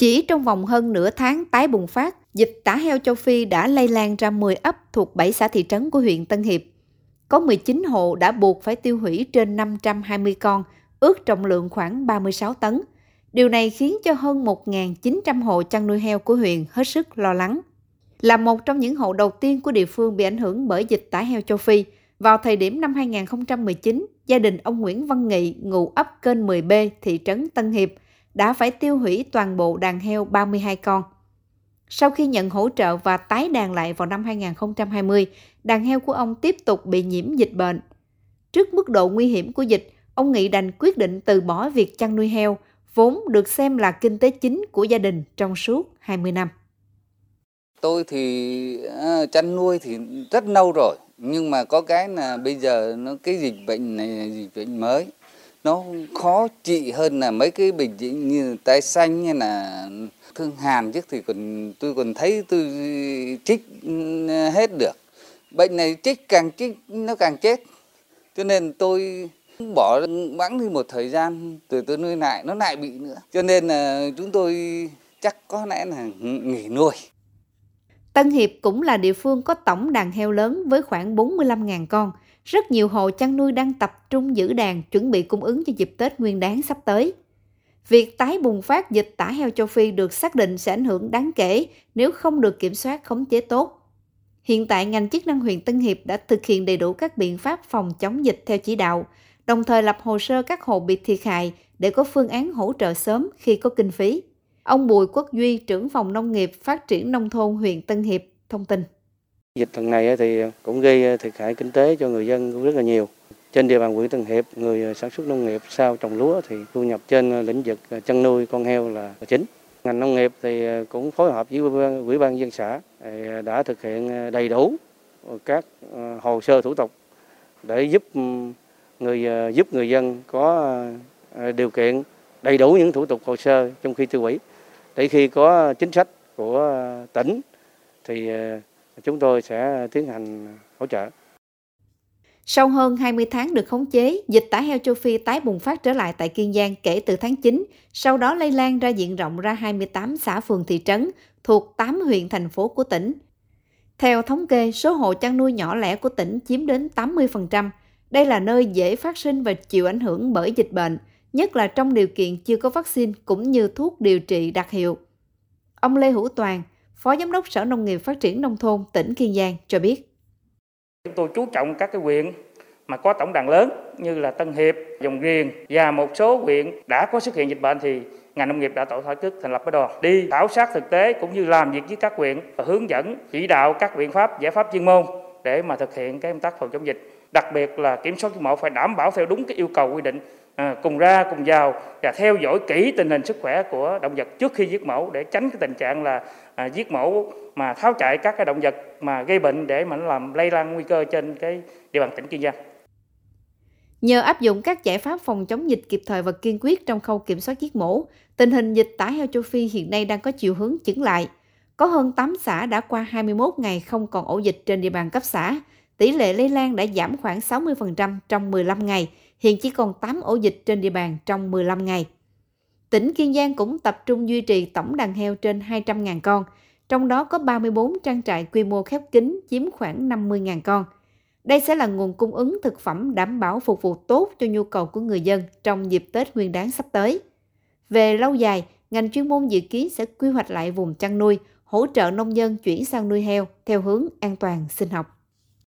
Chỉ trong vòng hơn nửa tháng tái bùng phát, dịch tả heo châu Phi đã lây lan ra 10 ấp thuộc 7 xã thị trấn của huyện Tân Hiệp. Có 19 hộ đã buộc phải tiêu hủy trên 520 con, ước trọng lượng khoảng 36 tấn. Điều này khiến cho hơn 1.900 hộ chăn nuôi heo của huyện hết sức lo lắng. Là một trong những hộ đầu tiên của địa phương bị ảnh hưởng bởi dịch tả heo châu Phi, vào thời điểm năm 2019, gia đình ông Nguyễn Văn Nghị, ngụ ấp kênh 10B, thị trấn Tân Hiệp, đã phải tiêu hủy toàn bộ đàn heo 32 con. Sau khi nhận hỗ trợ và tái đàn lại vào năm 2020, đàn heo của ông tiếp tục bị nhiễm dịch bệnh. Trước mức độ nguy hiểm của dịch, ông Nghị đành quyết định từ bỏ việc chăn nuôi heo, vốn được xem là kinh tế chính của gia đình trong suốt 20 năm. Tôi thì à, chăn nuôi thì rất lâu rồi, nhưng mà có cái là bây giờ nó cái dịch bệnh này dịch bệnh mới nó khó trị hơn là mấy cái bệnh như tai xanh hay là thương hàn trước thì còn tôi còn thấy tôi trích ừ, hết được. Bệnh này trích càng trích, nó càng chết. Cho nên tôi bỏ bẵng đi một thời gian từ tôi nuôi lại, nó lại bị nữa. Cho nên là chúng tôi chắc có lẽ là nghỉ nuôi. Tân Hiệp cũng là địa phương có tổng đàn heo lớn với khoảng 45.000 con. Rất nhiều hộ chăn nuôi đang tập trung giữ đàn chuẩn bị cung ứng cho dịp Tết Nguyên đáng sắp tới. Việc tái bùng phát dịch tả heo châu Phi được xác định sẽ ảnh hưởng đáng kể nếu không được kiểm soát khống chế tốt. Hiện tại, ngành chức năng huyện Tân Hiệp đã thực hiện đầy đủ các biện pháp phòng chống dịch theo chỉ đạo, đồng thời lập hồ sơ các hộ bị thiệt hại để có phương án hỗ trợ sớm khi có kinh phí. Ông Bùi Quốc Duy, trưởng phòng nông nghiệp phát triển nông thôn huyện Tân Hiệp, thông tin. Dịch lần này thì cũng gây ờ, thiệt hại kinh tế cho người dân cũng rất là nhiều. Trên địa bàn huyện Tân Hiệp, người ờ, sản xuất nông nghiệp sau trồng lúa thì thu nhập trên ờ, lĩnh vực chăn nuôi con heo là chính. Ngành nông nghiệp thì cũng phối hợp với ủy ban dân xã đã thực hiện đầy đủ các hồ sơ thủ tục để giúp người giúp người dân có điều kiện đầy đủ những thủ tục hồ sơ trong khi tiêu hủy để khi có chính sách của tỉnh thì chúng tôi sẽ tiến hành hỗ trợ. Sau hơn 20 tháng được khống chế, dịch tả heo châu Phi tái bùng phát trở lại tại Kiên Giang kể từ tháng 9, sau đó lây lan ra diện rộng ra 28 xã phường thị trấn thuộc 8 huyện thành phố của tỉnh. Theo thống kê, số hộ chăn nuôi nhỏ lẻ của tỉnh chiếm đến 80%. Đây là nơi dễ phát sinh và chịu ảnh hưởng bởi dịch bệnh, nhất là trong điều kiện chưa có vaccine cũng như thuốc điều trị đặc hiệu. Ông Lê Hữu Toàn, Phó Giám đốc Sở Nông nghiệp Phát triển Nông thôn tỉnh Kiên Giang cho biết. Chúng tôi chú trọng các cái huyện mà có tổng đàn lớn như là Tân Hiệp, Dòng Riền và một số huyện đã có xuất hiện dịch bệnh thì ngành nông nghiệp đã tổ chức thành lập cái đoàn đi khảo sát thực tế cũng như làm việc với các huyện và hướng dẫn chỉ đạo các biện pháp giải pháp chuyên môn để mà thực hiện cái công tác phòng chống dịch đặc biệt là kiểm soát giết mổ phải đảm bảo theo đúng cái yêu cầu quy định à, cùng ra cùng vào và theo dõi kỹ tình hình sức khỏe của động vật trước khi giết mổ để tránh cái tình trạng là à, giết mổ mà tháo chạy các cái động vật mà gây bệnh để mà nó làm lây lan nguy cơ trên cái địa bàn tỉnh Kiên Giang. Nhờ áp dụng các giải pháp phòng chống dịch kịp thời và kiên quyết trong khâu kiểm soát giết mổ, tình hình dịch tả heo châu Phi hiện nay đang có chiều hướng chững lại. Có hơn 8 xã đã qua 21 ngày không còn ổ dịch trên địa bàn cấp xã, tỷ lệ lây lan đã giảm khoảng 60% trong 15 ngày, hiện chỉ còn 8 ổ dịch trên địa bàn trong 15 ngày. Tỉnh Kiên Giang cũng tập trung duy trì tổng đàn heo trên 200.000 con, trong đó có 34 trang trại quy mô khép kín chiếm khoảng 50.000 con. Đây sẽ là nguồn cung ứng thực phẩm đảm bảo phục vụ tốt cho nhu cầu của người dân trong dịp Tết Nguyên đáng sắp tới. Về lâu dài, ngành chuyên môn dự kiến sẽ quy hoạch lại vùng chăn nuôi, hỗ trợ nông dân chuyển sang nuôi heo theo hướng an toàn sinh học.